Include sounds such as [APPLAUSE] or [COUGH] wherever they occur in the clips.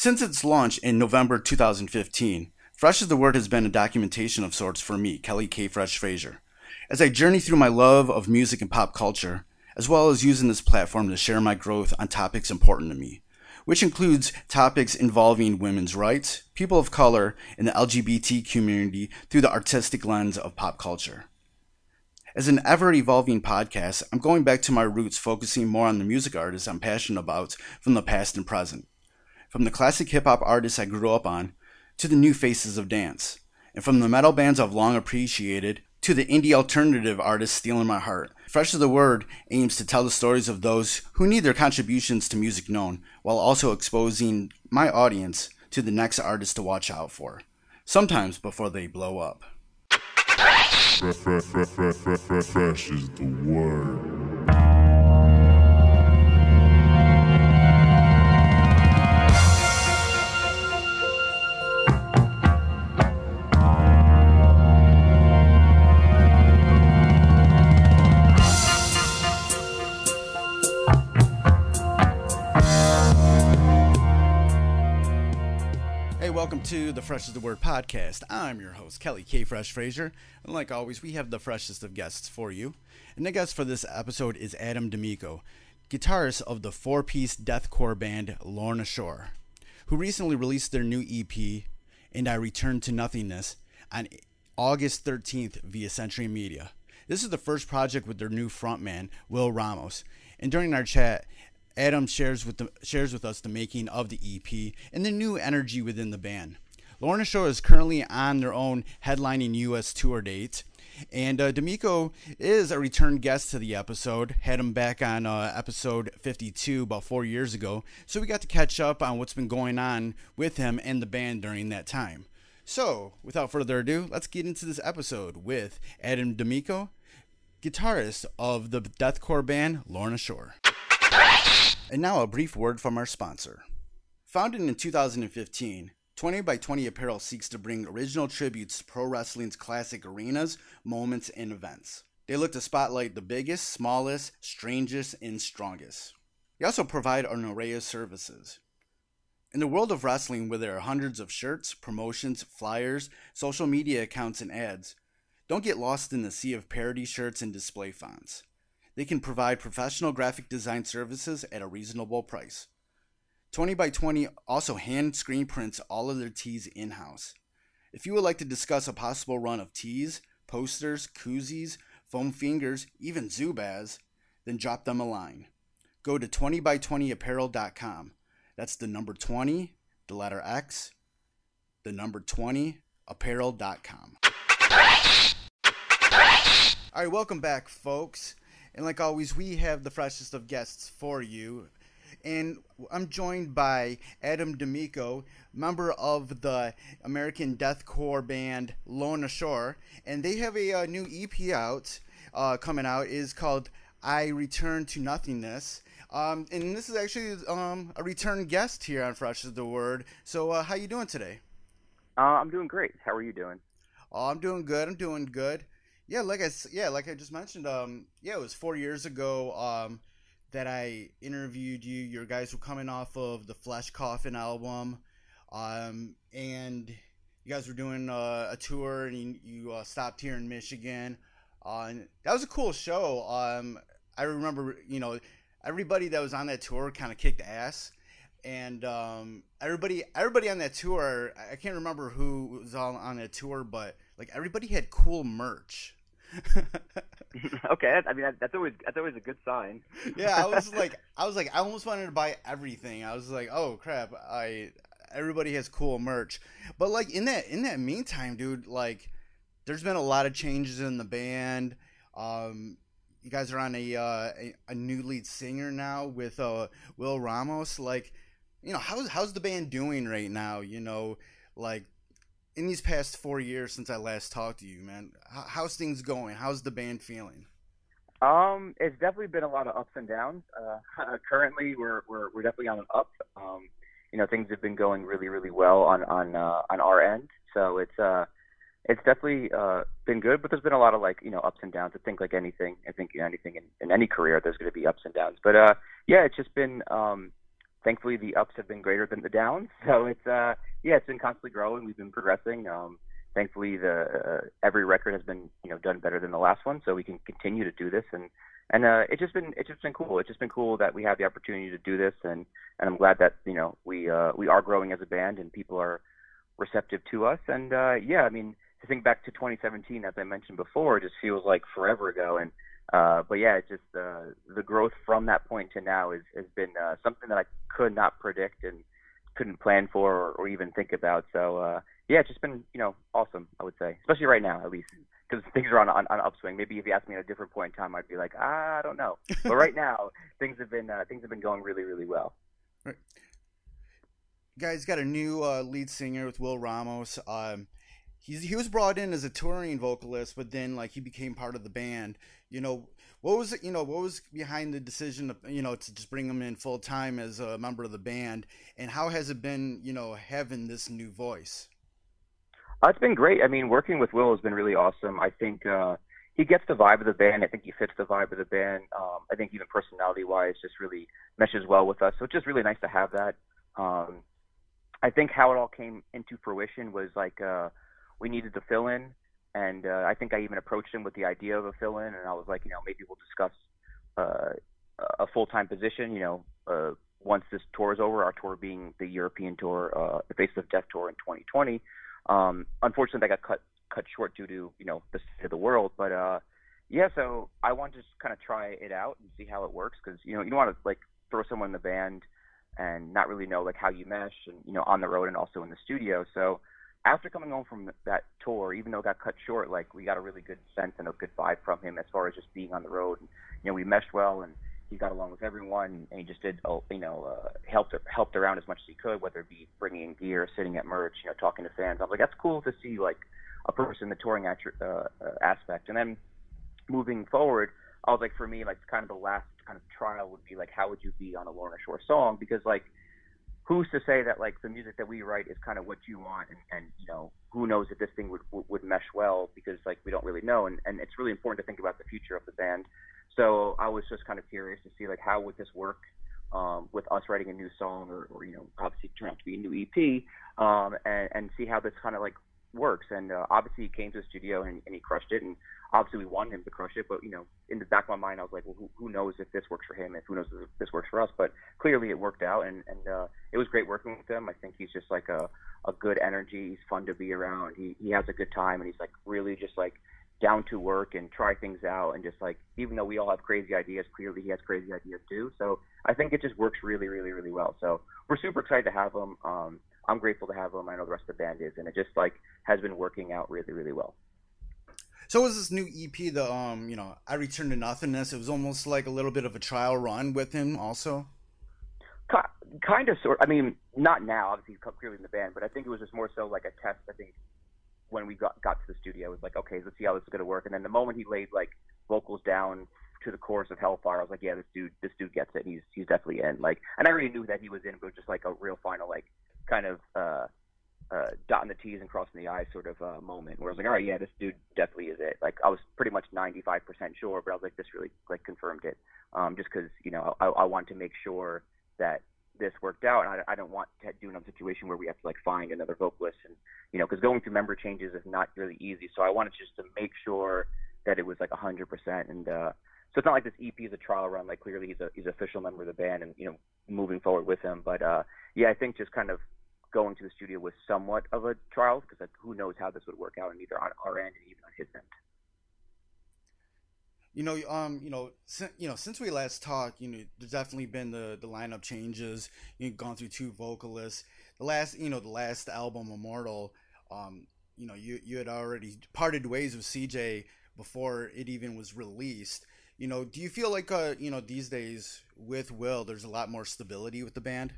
Since its launch in November 2015, Fresh Is the Word has been a documentation of sorts for me, Kelly K. Fresh Frazier. As I journey through my love of music and pop culture, as well as using this platform to share my growth on topics important to me, which includes topics involving women's rights, people of color, and the LGBT community through the artistic lens of pop culture. As an ever evolving podcast, I'm going back to my roots, focusing more on the music artists I'm passionate about from the past and present. From the classic hip hop artists I grew up on to the new faces of dance, and from the metal bands I've long appreciated to the indie alternative artists stealing my heart. Fresh Is the Word aims to tell the stories of those who need their contributions to music known, while also exposing my audience to the next artist to watch out for, sometimes before they blow up. Fresh, fresh, fresh, fresh, fresh, fresh, is the word. Welcome to the Fresh is the Word podcast. I'm your host, Kelly K. Fresh Frazier. And like always, we have the freshest of guests for you. And the guest for this episode is Adam D'Amico, guitarist of the four piece deathcore band Lorna Shore, who recently released their new EP, And I Return to Nothingness, on August 13th via Century Media. This is the first project with their new frontman, Will Ramos. And during our chat, Adam shares with the, shares with us the making of the EP and the new energy within the band. Lorna Shore is currently on their own headlining U.S. tour date, and uh, D'Amico is a return guest to the episode. Had him back on uh, episode 52 about four years ago, so we got to catch up on what's been going on with him and the band during that time. So, without further ado, let's get into this episode with Adam D'Amico, guitarist of the deathcore band Lorna Shore. And now a brief word from our sponsor. Founded in 2015, 20 by 20 Apparel seeks to bring original tributes to pro wrestling's classic arenas, moments, and events. They look to spotlight the biggest, smallest, strangest, and strongest. They also provide an array of services. In the world of wrestling, where there are hundreds of shirts, promotions, flyers, social media accounts, and ads, don't get lost in the sea of parody shirts and display fonts. They can provide professional graphic design services at a reasonable price. 20 by 20 also hand screen prints all of their tees in house. If you would like to discuss a possible run of tees, posters, koozies, foam fingers, even Zubaz, then drop them a line. Go to 20by20apparel.com. That's the number 20, the letter X, the number 20, apparel.com. All right, welcome back, folks. And like always, we have the freshest of guests for you. And I'm joined by Adam D'Amico, member of the American deathcore band Lorna Shore. And they have a, uh new EP out, uh, coming out, It is called I Return to Nothingness. Um, and this is actually um, a return guest here on Fresh is the Word. So, uh, how you doing today? Uh, I'm doing great. How are you doing? Oh, I'm doing good. I'm doing good. Yeah, like I yeah, like I just mentioned. Um, yeah, it was four years ago. Um, that I interviewed you. Your guys were coming off of the Flesh Coffin album, um, and you guys were doing uh, a tour, and you, you uh, stopped here in Michigan. Uh, that was a cool show. Um, I remember, you know, everybody that was on that tour kind of kicked ass, and um, everybody, everybody on that tour, I can't remember who was all on that tour, but like everybody had cool merch. [LAUGHS] [LAUGHS] okay, I mean that's always that's always a good sign. yeah, I was [LAUGHS] like, I was like, I almost wanted to buy everything. I was like, oh crap, I everybody has cool merch, but like in that in that meantime, dude, like there's been a lot of changes in the band. Um, you guys are on a uh, a, a new lead singer now with uh, Will Ramos. Like, you know, how's how's the band doing right now? You know, like in these past four years since I last talked to you, man, how's things going? How's the band feeling? Um, it's definitely been a lot of ups and downs. Uh, [LAUGHS] currently, we're we're we're definitely on an up. Um, you know, things have been going really really well on on uh, on our end. So it's uh it's definitely uh been good, but there's been a lot of like you know ups and downs. I think like anything, I think anything in, in any career, there's going to be ups and downs. But uh yeah, it's just been um thankfully the ups have been greater than the downs. [LAUGHS] So it's uh, yeah, it's been constantly growing. We've been progressing. Um, thankfully, the uh, every record has been you know done better than the last one, so we can continue to do this and. And uh, it's just been it's just been cool. It's just been cool that we have the opportunity to do this, and and I'm glad that you know we uh, we are growing as a band and people are receptive to us. And uh, yeah, I mean, to think back to 2017, as I mentioned before, it just feels like forever ago. And uh, but yeah, it's just uh, the growth from that point to now is, has been uh, something that I could not predict and couldn't plan for or, or even think about. So uh, yeah, it's just been you know awesome. I would say, especially right now at least, because things are on, on on upswing. Maybe if you asked me at a different point in time, I'd be like, I don't know. [LAUGHS] But right now, things have been uh, things have been going really really well. Right. Guys, got a new uh, lead singer with Will Ramos. Um, he's he was brought in as a touring vocalist, but then like he became part of the band. You know, what was it? You know, what was behind the decision you know to just bring him in full time as a member of the band, and how has it been? You know, having this new voice. Uh, it's been great. I mean, working with Will has been really awesome. I think uh, he gets the vibe of the band. I think he fits the vibe of the band. Um, I think even personality wise, just really meshes well with us. So it's just really nice to have that. Um, I think how it all came into fruition was like uh, we needed to fill in, and uh, I think I even approached him with the idea of a fill in, and I was like, you know, maybe we'll discuss uh, a full time position. You know, uh, once this tour is over, our tour being the European tour, uh, the Face of Death tour in 2020. Um, unfortunately, that got cut cut short due to you know the state of the world, but uh, yeah. So I wanted to just kind of try it out and see how it works because you know you don't want to like throw someone in the band and not really know like how you mesh and you know on the road and also in the studio. So after coming home from that tour, even though it got cut short, like we got a really good sense and a good vibe from him as far as just being on the road. And, you know, we meshed well and he got along with everyone and he just did, uh, you know, uh, helped helped around as much as he could, whether it be bringing in gear, sitting at merch, you know, talking to fans. I was like, that's cool to see like a person the touring uh, uh, aspect. And then moving forward, I was like, for me, like kind of the last kind of trial would be like, how would you be on a Lorna Shore song? Because like, who's to say that like the music that we write is kind of what you want, and, and you know, who knows if this thing would would mesh well? Because like we don't really know, and and it's really important to think about the future of the band. So I was just kind of curious to see like how would this work um, with us writing a new song, or, or you know, obviously turn out to be a new EP, um, and and see how this kind of like works. And uh, obviously he came to the studio and, and he crushed it, and obviously we wanted him to crush it, but you know, in the back of my mind, I was like, well, who, who knows if this works for him, if who knows if this works for us. But clearly, it worked out, and and uh, it was great working with him. I think he's just like a a good energy. He's fun to be around. He he has a good time, and he's like really just like down to work and try things out, and just like even though we all have crazy ideas, clearly he has crazy ideas too. So I think it just works really, really, really well. So we're super excited to have him. Um, I'm grateful to have him. I know the rest of the band is, and it just like has been working out really, really well. So it was this new EP the um you know I Return to Nothingness? It was almost like a little bit of a trial run with him also. Kind of, sort. I mean, not now. Obviously, he's clearly in the band, but I think it was just more so like a test. I think when we got got to the studio, it was like, okay, let's see how this is going to work. And then the moment he laid like vocals down to the chorus of Hellfire, I was like, yeah, this dude, this dude gets it. He's he's definitely in. Like, and I already knew that he was in, but it was just like a real final like kind of uh uh, dotting the T's and crossing the I's sort of uh, moment where I was like, all right, yeah, this dude definitely is it. Like I was pretty much 95% sure, but I was like, this really like confirmed it. Um, just because you know I, I want to make sure that this worked out, and I, I don't want to do another situation where we have to like find another vocalist, and you know, because going through member changes is not really easy. So I wanted just to make sure that it was like 100%, and uh, so it's not like this EP is a trial run. Like clearly he's a he's official member of the band, and you know, moving forward with him. But uh, yeah, I think just kind of going to the studio was somewhat of a trial because who knows how this would work out, and either on our end and even on his end. You know, um, you know, you know, since we last talked, you know, there's definitely been the the lineup changes. You've gone through two vocalists. The last, you know, the last album, Immortal, um, you know, you you had already parted ways with CJ before it even was released. You know, do you feel like, uh, you know, these days with Will, there's a lot more stability with the band?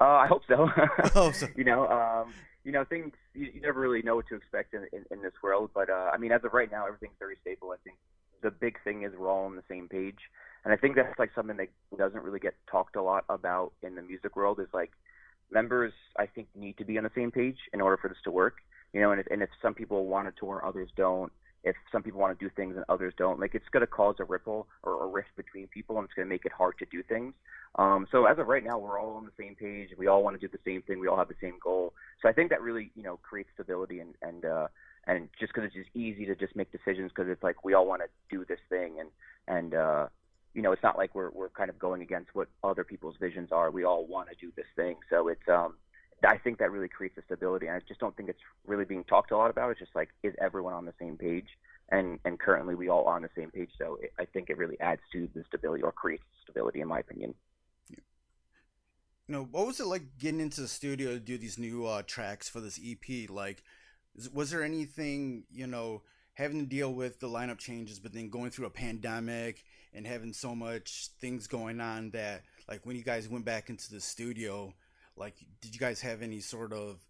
Uh, I hope so. [LAUGHS] oh, so. you know, um, you know, things you, you never really know what to expect in, in, in this world. But uh, I mean, as of right now, everything's very stable. I think the big thing is we're all on the same page, and I think that's like something that doesn't really get talked a lot about in the music world. Is like members, I think, need to be on the same page in order for this to work. You know, and if, and if some people want to tour, others don't. If some people want to do things and others don't. Like it's going to cause a ripple or a rift between people, and it's going to make it hard to do things. Um, so as of right now, we're all on the same page. We all want to do the same thing. We all have the same goal. So I think that really, you know, creates stability and and uh, and just because it's just easy to just make decisions because it's like we all want to do this thing and and uh, you know, it's not like we're we're kind of going against what other people's visions are. We all want to do this thing. So it's um I think that really creates a stability. And I just don't think it's really being talked a lot about. It's just like, is everyone on the same page? And and currently we all are on the same page. So it, I think it really adds to the stability or creates stability, in my opinion. You know, what was it like getting into the studio to do these new uh, tracks for this EP? Like, was there anything you know having to deal with the lineup changes, but then going through a pandemic and having so much things going on that, like, when you guys went back into the studio, like did you guys have any sort of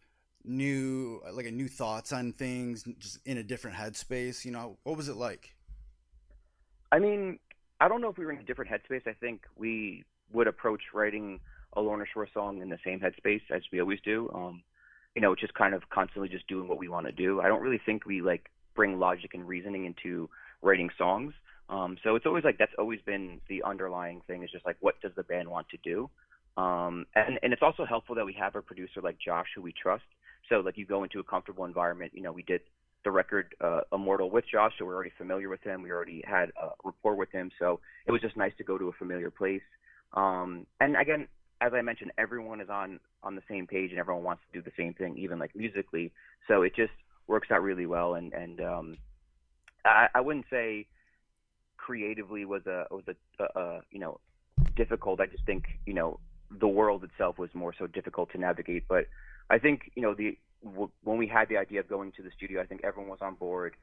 new like a new thoughts on things just in a different headspace? You know what was it like? I mean i don't know if we were in a different headspace. I think we would approach writing a lorna shore song in the same headspace as we always do. Um you know just kind of constantly just doing what we want to do. I don't really think we like bring logic and reasoning into writing songs. Um so it's always like that's always been the underlying thing is just like what does the band want to do um, and, and it's also helpful that we have a producer like Josh who we trust. So like you go into a comfortable environment. You know, we did the record uh, Immortal with Josh, so we're already familiar with him. We already had a rapport with him, so it was just nice to go to a familiar place. Um, and again, as I mentioned, everyone is on on the same page and everyone wants to do the same thing, even like musically. So it just works out really well. And and um, I, I wouldn't say creatively was a was a, a, a you know difficult. I just think you know the world itself was more so difficult to navigate. But I think you know the w- when we had the idea of going to the studio, I think everyone was on board.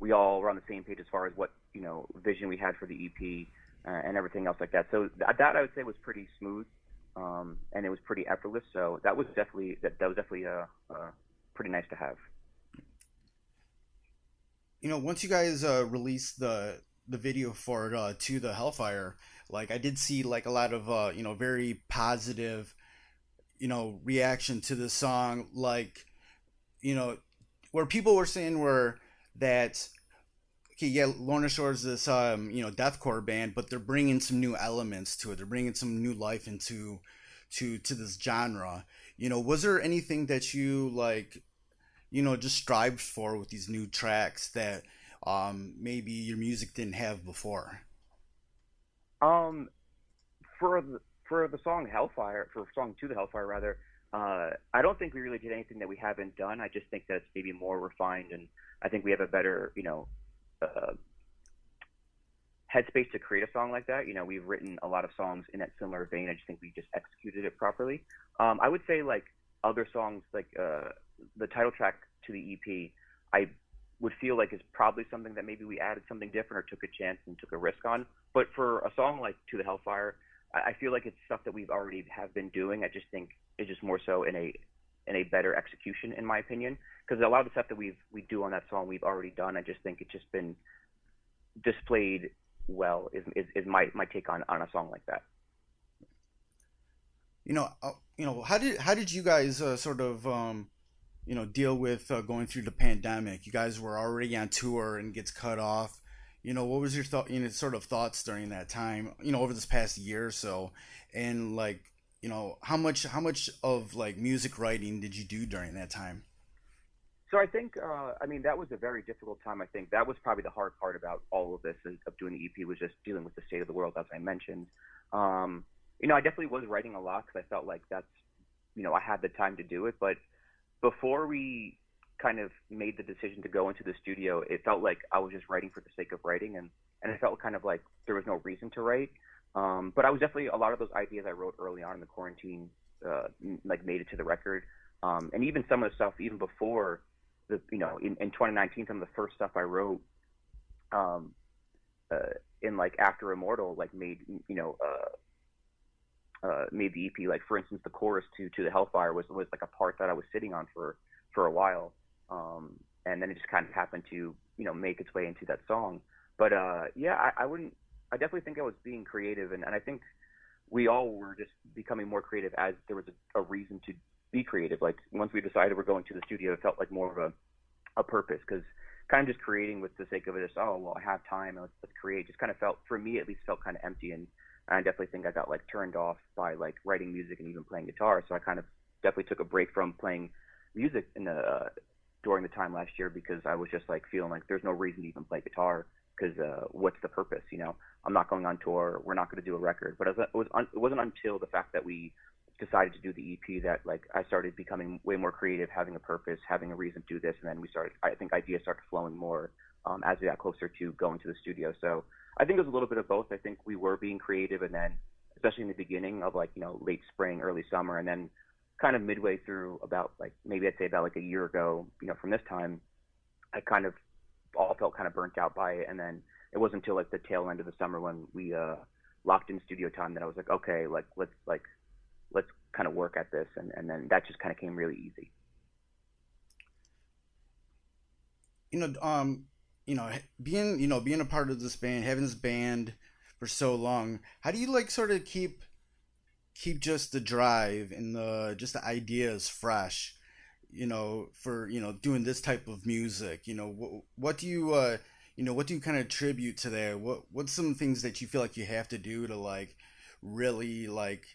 We all were on the same page as far as what you know vision we had for the EP uh, and everything else like that. So th- that I would say was pretty smooth, um, and it was pretty effortless. So that was definitely that, that was definitely uh, uh, pretty nice to have. You know, once you guys uh, released the the video for uh, to the Hellfire, like I did see like a lot of uh, you know very positive, you know, reaction to the song. Like, you know, where people were saying were that okay, yeah, Lorna Shore is this um, you know deathcore band, but they're bringing some new elements to it. They're bringing some new life into to to this genre. You know, was there anything that you like, you know, just strived for with these new tracks that um, maybe your music didn't have before? Um, for the for the song Hellfire, for song to the Hellfire rather, uh, I don't think we really did anything that we haven't done. I just think that it's maybe more refined, and I think we have a better, you know, uh, headspace to create a song like that. You know, we've written a lot of songs in that similar vein. I just think we just executed it properly. Um, I would say like other songs, like uh, the title track to the EP, I would feel like is probably something that maybe we added something different or took a chance and took a risk on. But for a song like To the Hellfire, I feel like it's stuff that we've already have been doing. I just think it's just more so in a in a better execution, in my opinion, because a lot of the stuff that we've we do on that song we've already done. I just think it's just been displayed well. Is is, is my my take on on a song like that. You know, uh, you know, how did how did you guys uh, sort of um, you know deal with uh, going through the pandemic. You guys were already on tour and gets cut off. You know what was your thought you know sort of thoughts during that time you know over this past year or so? And like you know how much how much of like music writing did you do during that time? So i think uh, i mean that was a very difficult time i think. That was probably the hard part about all of this of doing the ep was just dealing with the state of the world as i mentioned. Um, you know i definitely was writing a lot because i felt like that's you know i had the time to do it but before we kind of made the decision to go into the studio, it felt like I was just writing for the sake of writing, and and it felt kind of like there was no reason to write. Um, but I was definitely a lot of those ideas I wrote early on in the quarantine, uh, like made it to the record, um, and even some of the stuff even before the you know in, in 2019, some of the first stuff I wrote, um, uh, in like after Immortal, like made you know. Uh, uh, made the EP. Like for instance, the chorus to to the Hellfire was was like a part that I was sitting on for for a while, um, and then it just kind of happened to you know make its way into that song. But uh, yeah, I, I wouldn't. I definitely think I was being creative, and, and I think we all were just becoming more creative as there was a, a reason to be creative. Like once we decided we're going to the studio, it felt like more of a a purpose because kind of just creating with the sake of it. Oh well, I have time. Let's, let's create. Just kind of felt for me at least felt kind of empty, and I definitely think I got like turned off by like writing music and even playing guitar. So I kind of definitely took a break from playing music in the uh, during the time last year because I was just like feeling like there's no reason to even play guitar because uh, what's the purpose? You know, I'm not going on tour. We're not going to do a record. But it was un- it wasn't until the fact that we decided to do the EP that like I started becoming way more creative, having a purpose, having a reason to do this, and then we started. I think ideas started flowing more um, as we got closer to going to the studio. So I think it was a little bit of both. I think we were being creative, and then especially in the beginning of like you know late spring, early summer, and then kind of midway through about like maybe I'd say about like a year ago, you know, from this time, I kind of all felt kind of burnt out by it, and then it wasn't until like the tail end of the summer when we uh locked in studio time that I was like, okay, like let's like let's kind of work at this, and and then that just kind of came really easy. You know, um, you know, being you know being a part of this band, having this band for so long, how do you like sort of keep keep just the drive and the just the ideas fresh? You know, for you know doing this type of music. You know, what what do you uh you know what do you kind of attribute to there? What what's some things that you feel like you have to do to like really like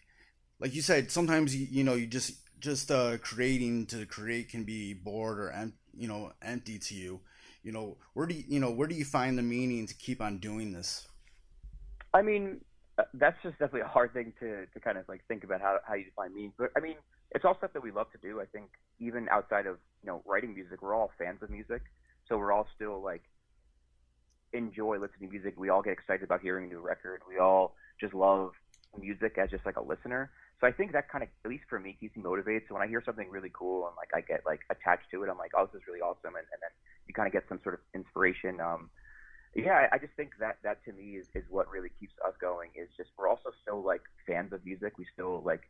like you said sometimes you, you know you just just uh creating to create can be bored or you know empty to you you know where do you, you know where do you find the meaning to keep on doing this? I mean uh, that's just definitely a hard thing to to kind of like think about how how you define meaning but i mean it's all stuff that we love to do i think even outside of you know writing music we're all fans of music so we're all still like enjoy listening to music we all get excited about hearing a new record we all just love music as just like a listener so I think that kind of, at least for me, keeps me motivated. So when I hear something really cool and like I get like attached to it, I'm like, oh, this is really awesome, and, and then you kind of get some sort of inspiration. Um, yeah, I, I just think that that to me is is what really keeps us going. Is just we're also still like fans of music. We still like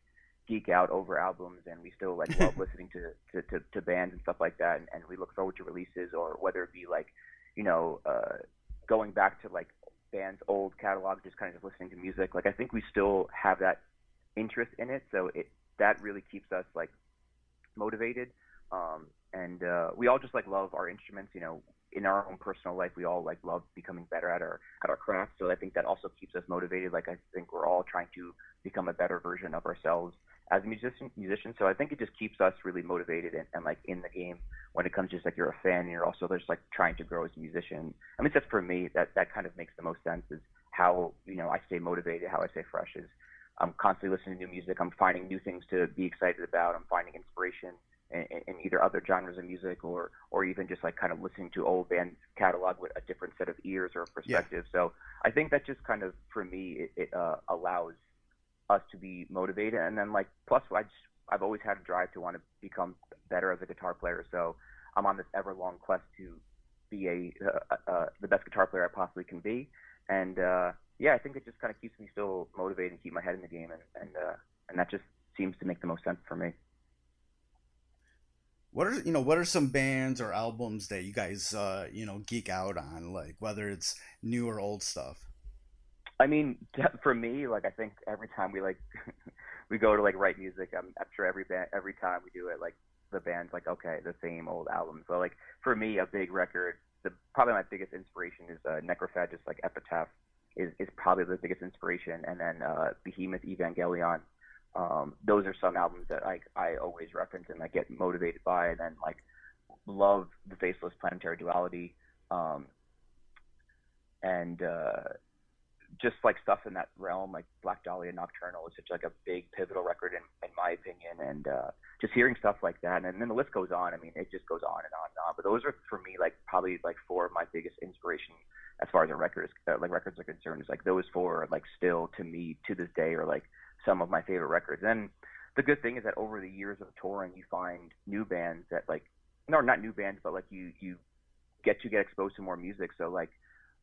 geek out over albums, and we still like love [LAUGHS] listening to, to to to bands and stuff like that. And, and we look forward to releases, or whether it be like, you know, uh, going back to like bands' old catalog, just kind of just listening to music. Like I think we still have that interest in it. So it that really keeps us like motivated. Um, and uh, we all just like love our instruments. You know, in our own personal life, we all like love becoming better at our at our craft. So I think that also keeps us motivated. Like I think we're all trying to become a better version of ourselves as a musician. Musician. So I think it just keeps us really motivated and, and like in the game when it comes to just like you're a fan and you're also just like trying to grow as a musician. I mean, just for me, that that kind of makes the most sense. Is how you know I stay motivated, how I stay fresh is I'm constantly listening to new music. I'm finding new things to be excited about. I'm finding inspiration in, in either other genres of music or or even just like kind of listening to old bands catalog with a different set of ears or perspective. Yeah. So I think that just kind of for me it, it uh, allows us to be motivated. And then like plus I just I've always had a drive to want to become better as a guitar player. So I'm on this ever long quest to be a uh, uh, the best guitar player I possibly can be. And uh, yeah, I think it just kind of keeps me still motivated and keep my head in the game, and and uh, and that just seems to make the most sense for me. What are you know what are some bands or albums that you guys uh, you know geek out on, like whether it's new or old stuff? I mean, for me, like I think every time we like [LAUGHS] we go to like write music, I'm, I'm sure every band every time we do it, like the band's like okay, the same old album. So like for me, a big record, the probably my biggest inspiration is uh, Necrophagist, like Epitaph is, is probably the biggest inspiration. And then uh, Behemoth Evangelion. Um, those are some albums that I I always reference and I get motivated by. And then like love the Faceless Planetary Duality. Um, and uh, just like stuff in that realm, like Black Dahlia Nocturnal is such like a big pivotal record in, in my opinion, and uh, just hearing stuff like that, and then the list goes on. I mean, it just goes on and on and on. But those are for me like probably like four of my biggest inspiration as far as the records uh, like records are concerned. Is like those four are like still to me to this day are like some of my favorite records. And the good thing is that over the years of touring, you find new bands that like no not new bands, but like you you get to get exposed to more music. So like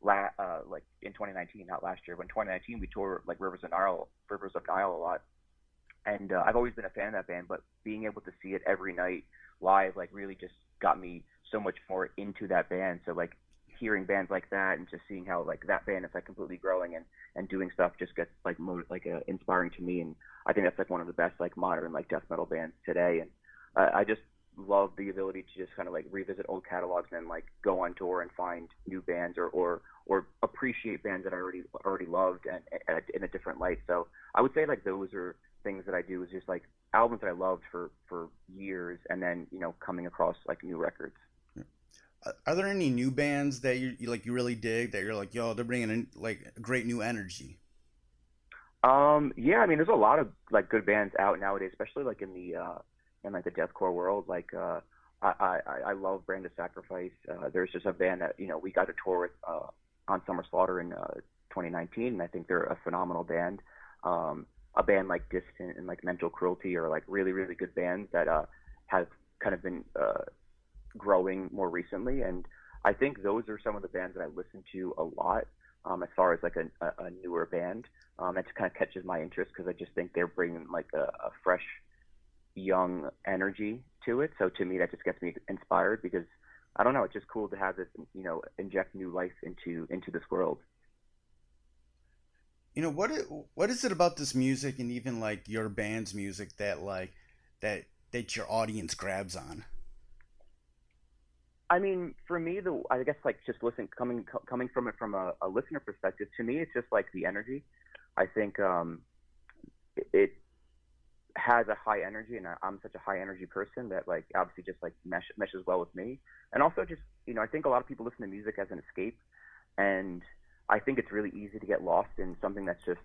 la uh, like in 2019, not last year, but in 2019 we toured like Rivers of Nihil, Rivers of Nihil a lot. And uh, I've always been a fan of that band, but being able to see it every night live like really just got me so much more into that band. So like hearing bands like that and just seeing how like that band is like completely growing and and doing stuff just gets like mo- like uh, inspiring to me and I think that's like one of the best like modern like death metal bands today and uh, I just love the ability to just kind of like revisit old catalogs and then like go on tour and find new bands or or or appreciate bands that I already already loved and, and in a different light. So I would say like those are things that I do is just like albums that I loved for for years and then you know coming across like new records. Are there any new bands that you, you like you really dig that you're like yo they're bringing in like great new energy? Um yeah, I mean there's a lot of like good bands out nowadays, especially like in the uh in like the deathcore world. Like uh, I, I I love Brand of Sacrifice. Uh, there's just a band that you know we got to tour with uh, on Summer Slaughter in uh, 2019, and I think they're a phenomenal band. Um, a band like Distant and like Mental Cruelty are like really really good bands that uh, have kind of been uh, growing more recently, and I think those are some of the bands that I listen to a lot. Um, as far as like a, a, newer band, um, that just kind of catches my interest because I just think they're bringing like a, a fresh young energy to it. So to me, that just gets me inspired because I don't know, it's just cool to have this, you know, inject new life into into this world. You know what? What is it about this music and even like your band's music that like that that your audience grabs on? I mean, for me, the I guess like just listen coming coming from it from a, a listener perspective. To me, it's just like the energy. I think um, it has a high energy, and I'm such a high energy person that like obviously just like mesh, meshes well with me. And also just you know I think a lot of people listen to music as an escape, and I think it's really easy to get lost in something that's just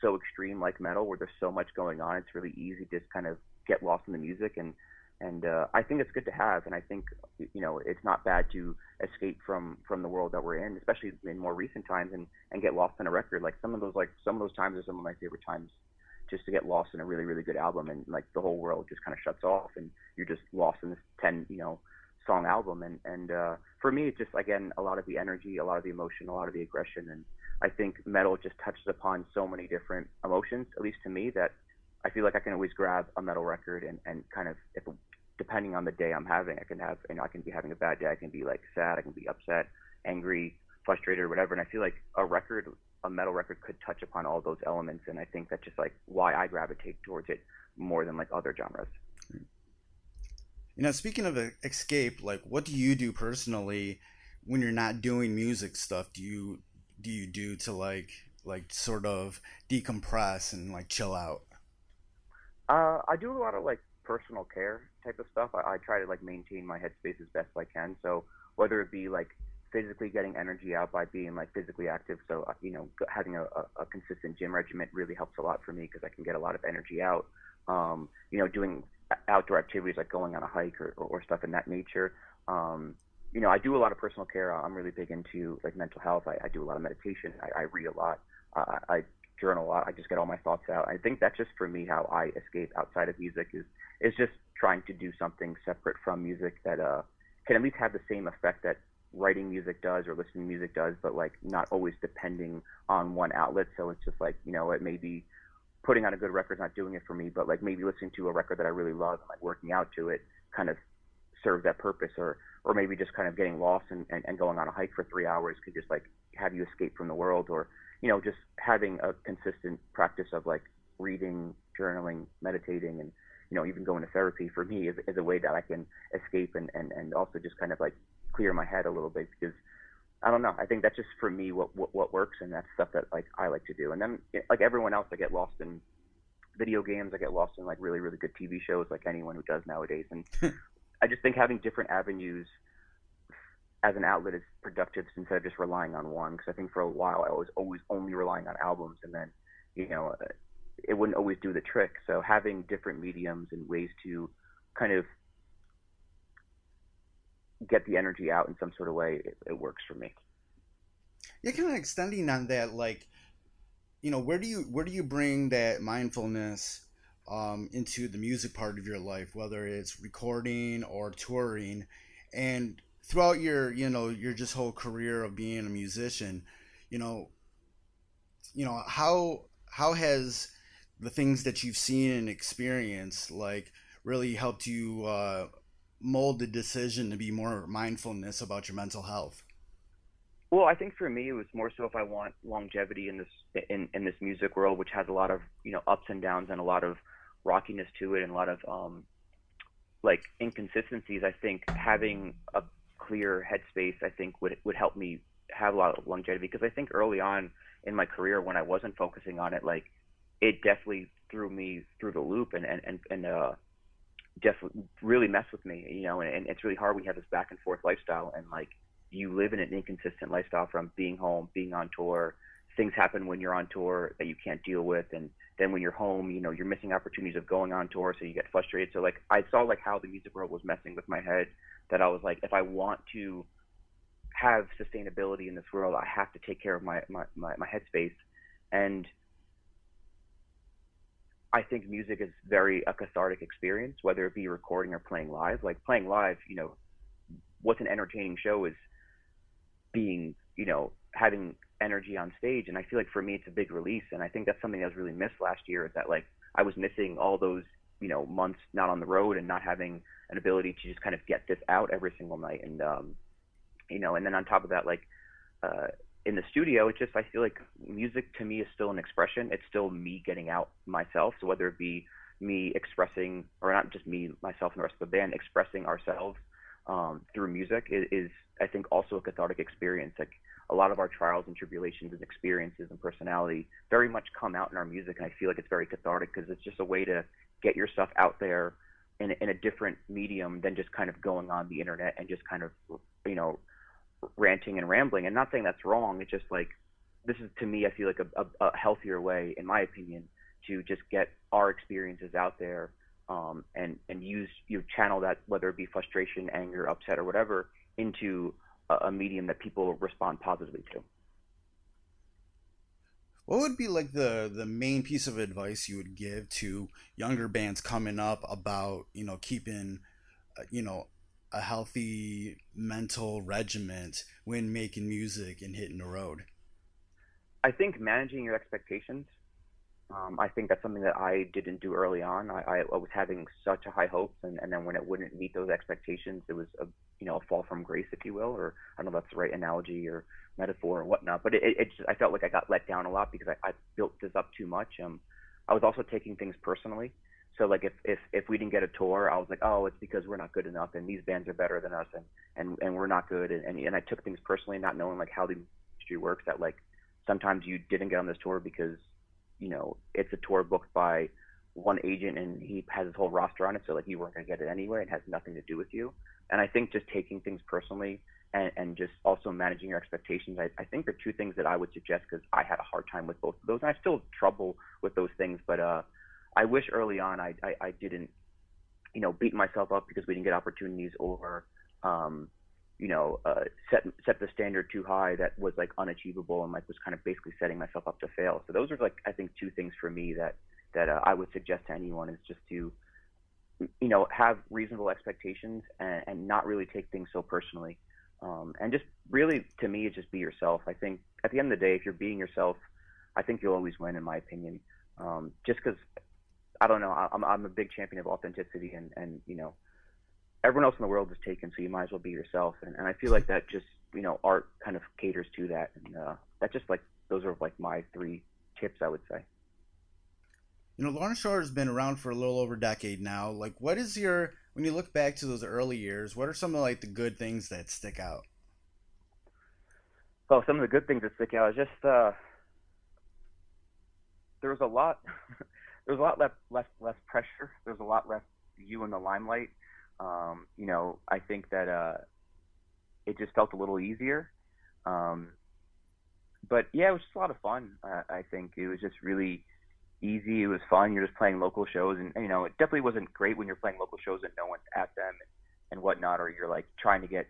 so extreme like metal where there's so much going on. It's really easy to just kind of get lost in the music and and uh, I think it's good to have, and I think you know it's not bad to escape from from the world that we're in, especially in more recent times, and and get lost in a record. Like some of those like some of those times are some of my favorite times just to get lost in a really really good album and like the whole world just kind of shuts off and you're just lost in this 10 you know song album. And and uh for me it's just again a lot of the energy a lot of the emotion a lot of the aggression. And i think metal just touches upon so many different emotions at least to me that i feel like i can always grab a metal record and and kind of if depending on the day i'm having i can have you know i can be having a bad day i can be like sad i can be upset angry frustrated or whatever. And i feel like a record a metal record could touch upon all those elements, and I think that's just like why I gravitate towards it more than like other genres. You know, speaking of escape, like what do you do personally when you're not doing music stuff? Do you do you do to like like sort of decompress and like chill out? Uh, I do a lot of like personal care type of stuff. I, I try to like maintain my headspace as best I can. So whether it be like physically getting energy out by being like physically active. So uh, you know, having a, a, consistent gym regimen really helps a lot for me because I can get a lot of energy out. Um, you know, doing outdoor activities like going on a hike or, or, or stuff in that nature. Um, you know, I do a lot of personal care. I'm really big into like mental health. I, I do a lot of meditation. I, I read a lot. Uh, I journal a lot. I just get all my thoughts out. I think that's just for me how I escape outside of music is is just trying to do something separate from music that uh, can at least have the same effect that writing music does or listening to music does, but like not always depending on one outlet. So it's just like, you know, it may be putting on a good record not doing it for me, but like maybe listening to a record that I really love and like working out to it kind of serves that purpose or or maybe just kind of getting lost and, and, and going on a hike for three hours could just like have you escape from the world or, you know, just having a consistent practice of like reading, journaling, meditating and you know, even going to therapy for me is, is a way that I can escape and, and, and also just kind of like clear my head a little bit because I don't know. I think that's just for me what, what what works, and that's stuff that like I like to do. And then like everyone else, I get lost in video games. I get lost in like really really good TV shows, like anyone who does nowadays. And [LAUGHS] I just think having different avenues as an outlet is productive instead of just relying on one. Because I think for a while I was always only relying on albums, and then you know it wouldn't always do the trick. So having different mediums and ways to kind of get the energy out in some sort of way, it, it works for me. Yeah, kind of extending on that, like, you know, where do you where do you bring that mindfulness um, into the music part of your life, whether it's recording or touring, and throughout your you know your just whole career of being a musician, you know, you know how how has the things that you've seen and experienced like really helped you uh, mold the decision to be more mindfulness about your mental health? Well, I think for me it was more so if I want longevity in this in in this music world, which has a lot of you know ups and downs and a lot of rockiness to it and a lot of um like inconsistencies, I think having a clear headspace, I think would would help me have a lot of longevity because I think early on in my career when I wasn't focusing on it, like it definitely threw me through the loop and and and, and uh definitely really mess with me, you know, and, and it's really hard you have this back and forth lifestyle and like you live in an inconsistent lifestyle from being home, being on tour. Things happen when you're on tour that you can't deal with, and then when you're home, you know, you're missing opportunities of going on tour, so you get frustrated. So like, I saw like how the music world was messing with my head. That I was like, if I want to have sustainability in this world, I have to take care of my my my, my headspace, and I think music is very a cathartic experience, whether it be recording or playing live. Like playing live, you know, what's an entertaining show is being, you know, having energy on stage. And I feel like for me, it's a big release. And I think that's something that was really missed last year is that like I was missing all those, you know, months not on the road and not having an ability to just kind of get this out every single night. And, um, you know, and then on top of that, like, uh, in the studio, it's just I feel like music to me is still an expression. It's still me getting out myself. So whether it be me expressing, or not just me, myself, and the rest of the band expressing ourselves um, through music is, is, I think, also a cathartic experience. Like a lot of our trials and tribulations and experiences and personality very much come out in our music, and I feel like it's very cathartic because it's just a way to get your stuff out there in, in a different medium than just kind of going on the internet and just kind of, you know ranting and rambling. And not saying that's wrong. It's just like this is to me, I feel like a, a, a healthier way, in my opinion, to just get our experiences out there um, and and use you channel that whether it be frustration, anger, upset, or whatever into a, a medium that people respond positively to. What would be like the the main piece of advice you would give to younger bands coming up about you know keeping uh, you know a healthy mental regiment when making music and hitting the road? I think managing your expectations. Um, I think that's something that I didn't do early on. I, I, was having such a high hopes, and, and then when it wouldn't meet those expectations, it was a you know a fall from grace, if you will, or I don't know if that's the right analogy or metaphor or whatnot. But it, it just, I felt like I got let down a lot because I, I built this up too much. Um, I was also taking things personally. So like if if if we didn't get a tour, I was like, oh, it's because we're not good enough, and these bands are better than us, and and and we're not good, and and, and I took things personally, not knowing like how the industry works. That like sometimes you didn't get on this tour because you know it's a tour booked by one agent and he has his whole roster on it, so like you weren't gonna get it anyway. It has nothing to do with you. And I think just taking things personally and, and just also managing your expectations, I, I think are two things that I would suggest because I had a hard time with both of those, and I still have trouble with those things, but uh I wish early on I, I, I didn't, you know, beat myself up because we didn't get opportunities or, um, you know, uh, set set the standard too high that was like unachievable and like was kind of basically setting myself up to fail. So those are like I think two things for me that that uh, I would suggest to anyone is just to, you know, have reasonable expectations and, and not really take things so personally, um, and just really to me just be yourself. I think at the end of the day, if you're being yourself, I think you'll always win, in my opinion. Um, just because I don't know. I'm I'm a big champion of authenticity, and and you know, everyone else in the world is taken, so you might as well be yourself. And and I feel like that just you know art kind of caters to that, and uh, that just like those are like my three tips I would say. You know, Lorna Shore has been around for a little over a decade now. Like, what is your when you look back to those early years? What are some of like the good things that stick out? Well, some of the good things that stick out is just uh, there was a lot. there's a lot [LAUGHS] less less less pressure. There's a lot less you in the limelight. Um, you know, I think that uh, it just felt a little easier. Um, but yeah, it was just a lot of fun. Uh, I think it was just really easy. It was fun. You're just playing local shows, and you know, it definitely wasn't great when you're playing local shows and no one's at them and, and whatnot, or you're like trying to get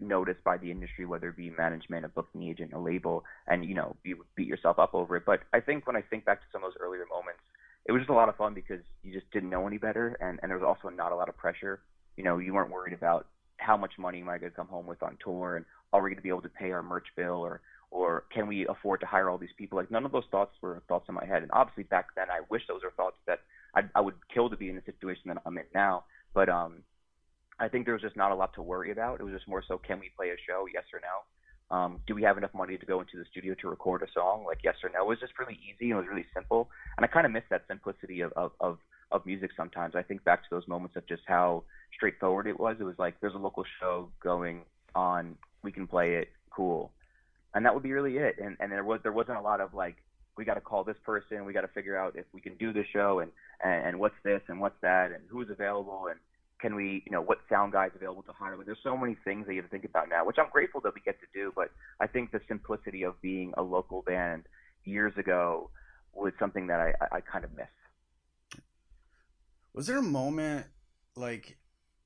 noticed by the industry, whether it be management, a booking agent, a label, and you know, you beat yourself up over it. But I think when I think back to some of those earlier moments, it was just a lot of fun because you just didn't know any better, and and there was also not a lot of pressure. You know, you weren't worried about how much money am I going to come home with on tour, and are we going to be able to pay our merch bill, or or can we afford to hire all these people? Like none of those thoughts were thoughts in my head. And obviously back then, I wish those were thoughts that I, I would kill to be in the situation that I'm in now. But um, I think there was just not a lot to worry about. It was just more so, can we play a show? Yes or no. Um, do we have enough money to go into the studio to record a song? Like yes or no. It was just really easy and it was really simple. And I kind of miss that simplicity of, of, of of music sometimes. I think back to those moments of just how straightforward it was. It was like there's a local show going on, we can play it, cool, and that would be really it. And and there was there wasn't a lot of like we got to call this person, we got to figure out if we can do the show, and, and and what's this and what's that, and who's available, and can we, you know, what sound guys available to hire? There's so many things that you have to think about now, which I'm grateful that we get to do. But I think the simplicity of being a local band years ago was something that I, I kind of miss. Was there a moment like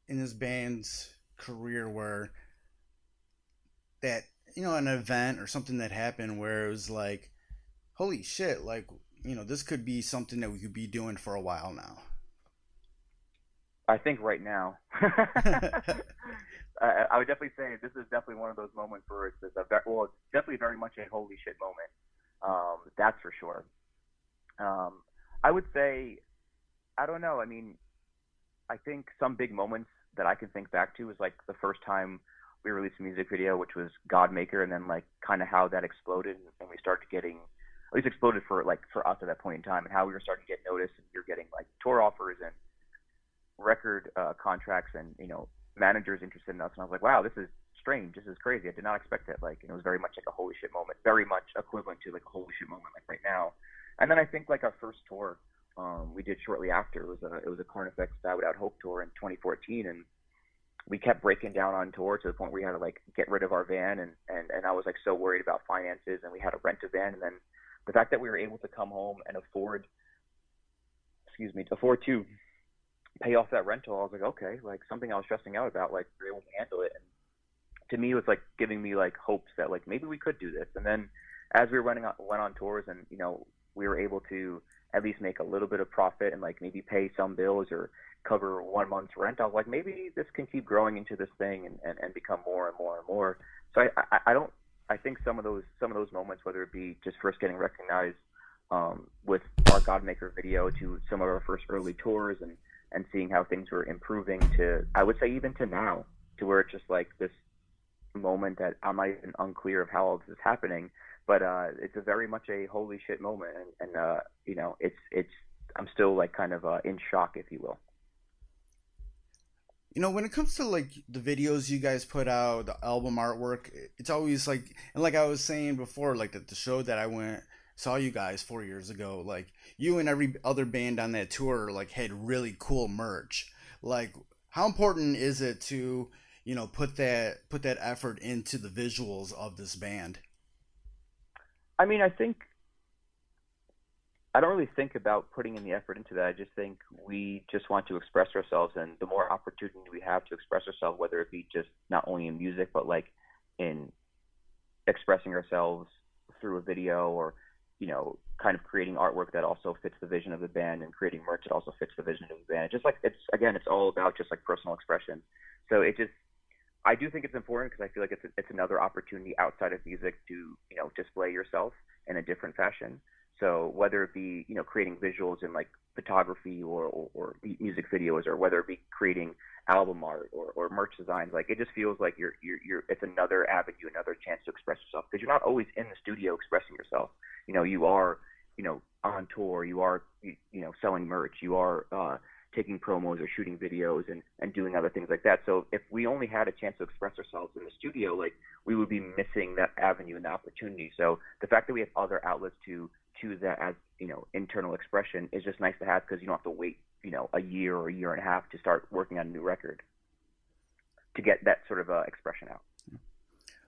in this band's career where that you know an event or something that happened where it was like, holy shit, like you know this could be something that we could be doing for a while now. I think right now, [LAUGHS] I, I would definitely say this is definitely one of those moments where it's, it's a very, well, it's definitely very much a holy shit moment. Um, that's for sure. Um, I would say, I don't know. I mean, I think some big moments that I can think back to is like the first time we released a music video, which was Godmaker, and then like kind of how that exploded, and we started getting at least exploded for like for us at that point in time, and how we were starting to get noticed, and we were getting like tour offers and record uh, contracts and you know managers interested in us, and I was like, wow, this is strange, this is crazy. I did not expect it. Like, and it was very much like a holy shit moment, very much equivalent to like a holy shit moment like right now. And then I think like our first tour um, we did shortly after it was a it was a Carnifex Die Without Hope tour in 2014, and we kept breaking down on tour to the point where we had to like get rid of our van, and and and I was like so worried about finances, and we had to rent a van, and then the fact that we were able to come home and afford, excuse me, afford to pay off that rental, I was like, okay, like something I was stressing out about, like we are able to handle it. And to me, it was like giving me like hopes that like maybe we could do this. And then as we were running on, went on tours, and you know, we were able to at least make a little bit of profit and like maybe pay some bills or cover one month's rent. I was like, maybe this can keep growing into this thing and, and, and become more and more and more. So I, I, I don't, I think some of those, some of those moments, whether it be just first getting recognized um, with our Godmaker video to some of our first early tours and, and seeing how things were improving to, I would say even to now, to where it's just like this moment that I'm not even unclear of how all this is happening, but uh, it's a very much a holy shit moment, and, and uh, you know, it's it's I'm still like kind of uh, in shock, if you will. You know, when it comes to like the videos you guys put out, the album artwork, it's always like, and like I was saying before, like the, the show that I went saw you guys four years ago, like you and every other band on that tour, like had really cool merch. Like, how important is it to, you know, put that put that effort into the visuals of this band? I mean, I think I don't really think about putting in the effort into that. I just think we just want to express ourselves, and the more opportunity we have to express ourselves, whether it be just not only in music, but like in expressing ourselves through a video or you know, kind of creating artwork that also fits the vision of the band and creating merch that also fits the vision of the band. Just like it's again, it's all about just like personal expression. So it just I do think it's important because I feel like it's it's another opportunity outside of music to you know display yourself in a different fashion. So whether it be you know creating visuals in like photography or, or, or music videos, or whether it be creating album art or, or merch designs, like it just feels like you're you're, you're it's another avenue, another chance to express yourself because you're not always in the studio expressing yourself. You know, you are you know on tour, you are you, you know selling merch, you are uh, taking promos or shooting videos and and doing other things like that. So if we only had a chance to express ourselves in the studio, like we would be missing that avenue and the opportunity. So the fact that we have other outlets to choose that as you know internal expression is just nice to have because you don't have to wait you know a year or a year and a half to start working on a new record to get that sort of uh, expression out.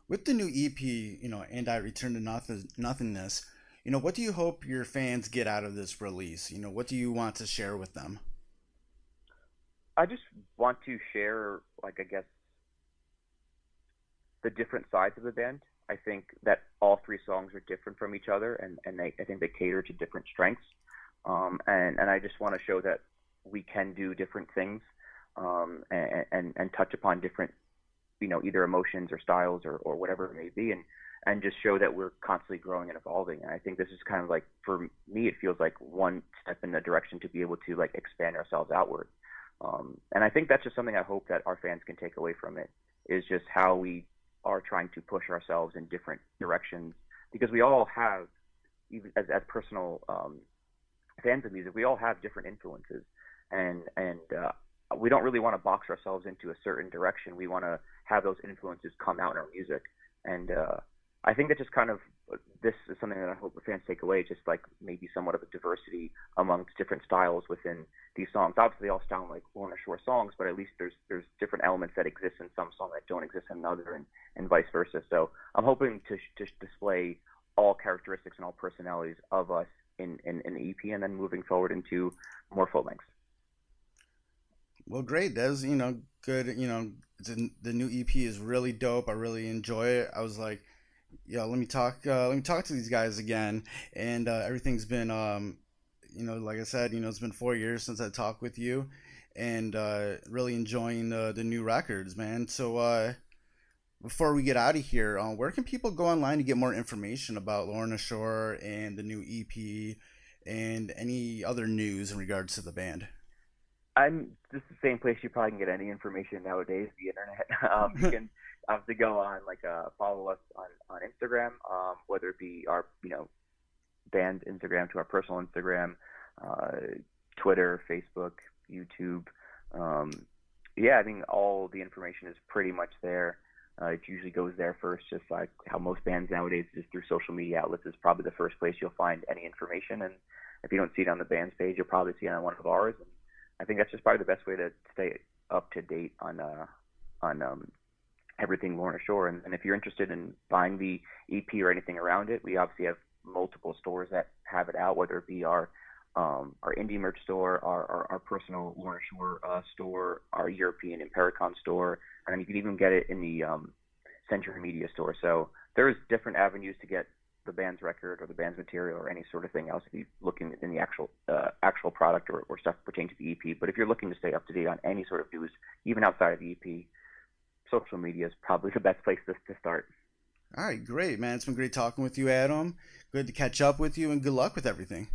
With the new EP, you know, and I return to nothing, nothingness. You know, what do you hope your fans get out of this release? You know, what do you want to share with them? I just want to share, like, I guess, the different sides of the band. I think that all three songs are different from each other, and, and they, I think they cater to different strengths. Um, and, and I just want to show that we can do different things um, and, and, and touch upon different, you know, either emotions or styles or, or whatever it may be, and, and just show that we're constantly growing and evolving. And I think this is kind of like, for me, it feels like one step in the direction to be able to like expand ourselves outward. Um, and I think that's just something I hope that our fans can take away from it is just how we are trying to push ourselves in different directions because we all have, even as, as personal um, fans of music, we all have different influences. and and uh, we don't really want to box ourselves into a certain direction. We want to have those influences come out in our music, and uh, I think that just kind of this is something that I hope the fans take away, just like maybe somewhat of a diversity amongst different styles within these songs. Obviously, they all sound like Lorna Shore songs, but at least there's there's different elements that exist in some songs that don't exist in another, and, and vice versa. So I'm hoping to to display all characteristics and all personalities of us in, in, in the EP, and then moving forward into more full lengths. Well, great. That was you know good. You know the, the new EP is really dope. I really enjoy it. I was like, yeah, let me talk. Uh, let me talk to these guys again. And uh, everything's been, um, you know, like I said, you know, it's been four years since I talked with you, and uh, really enjoying the the new records, man. So uh, before we get out of here, uh, where can people go online to get more information about Lorna Shore and the new EP and any other news in regards to the band? I'm just the same place you probably can get any information nowadays, the internet. [LAUGHS] Um, you can have to go on like uh, follow us on on Instagram, um, whether it be our you know band Instagram to our personal Instagram, uh, Twitter, Facebook, YouTube. Um, yeah, I think all the information is pretty much there. Uh, it usually goes there first, just like how most bands nowadays, just through social media outlets is probably the first place you'll find any information. And if you don't see it on the band's page, you'll probably see it on one of ours. And I think that's just probably the best way to stay up to date on uh, on um, everything Lorna Shore. And, and if you're interested in buying the EP or anything around it, we obviously have multiple stores that have it out, whether it be our um, our indie merch store, our, our, our personal Lorna Shore uh, store, our European Impericon store, and you can even get it in the um, Century Media store. So there's different avenues to get the band's record or the band's material or any sort of thing else if you're looking in the actual uh, actual product or, or stuff pertaining to the EP. But if you're looking to stay up to date on any sort of news, even outside of the EP, social media is probably the best place to, to start. All right, great, man. It's been great talking with you, Adam. Good to catch up with you, and good luck with everything.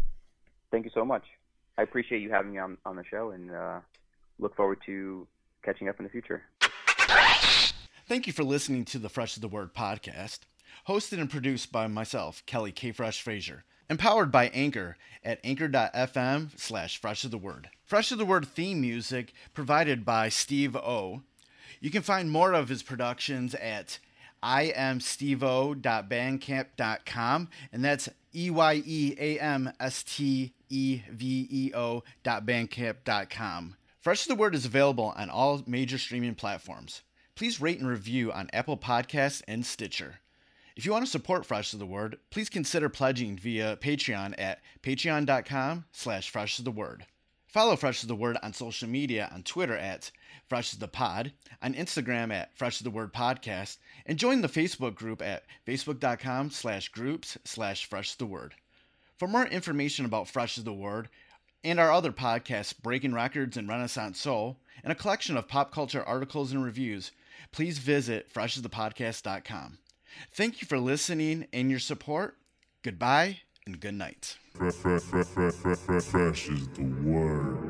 Thank you so much. I appreciate you having me on, on the show, and uh, look forward to catching up in the future. Thank you for listening to the Fresh Is the Word podcast, hosted and produced by myself, Kelly K. Fresh Frazier, empowered by Anchor at anchor.fm slash fresh is the word. Fresh Is the Word theme music provided by Steve O. You can find more of his productions at iamsteveo.bandcamp.com, and that's E Y E A M S T E V E O dot bandcamp.com. Fresh Is the Word is available on all major streaming platforms. Please rate and review on Apple Podcasts and Stitcher. If you want to support Fresh Is the Word, please consider pledging via Patreon at patreon.com slash fresh is the word. Follow Fresh Is the Word on social media on Twitter at Fresh of the Pod, on Instagram at Fresh Is the Word Podcast, and join the Facebook group at facebook.com slash groups slash Fresh the Word. For more information about Fresh Is the Word and our other podcasts, Breaking Records and Renaissance Soul, and a collection of pop culture articles and reviews, please visit freshofthepodcast.com. Thank you for listening and your support. Goodbye and good night. Fresh is the word.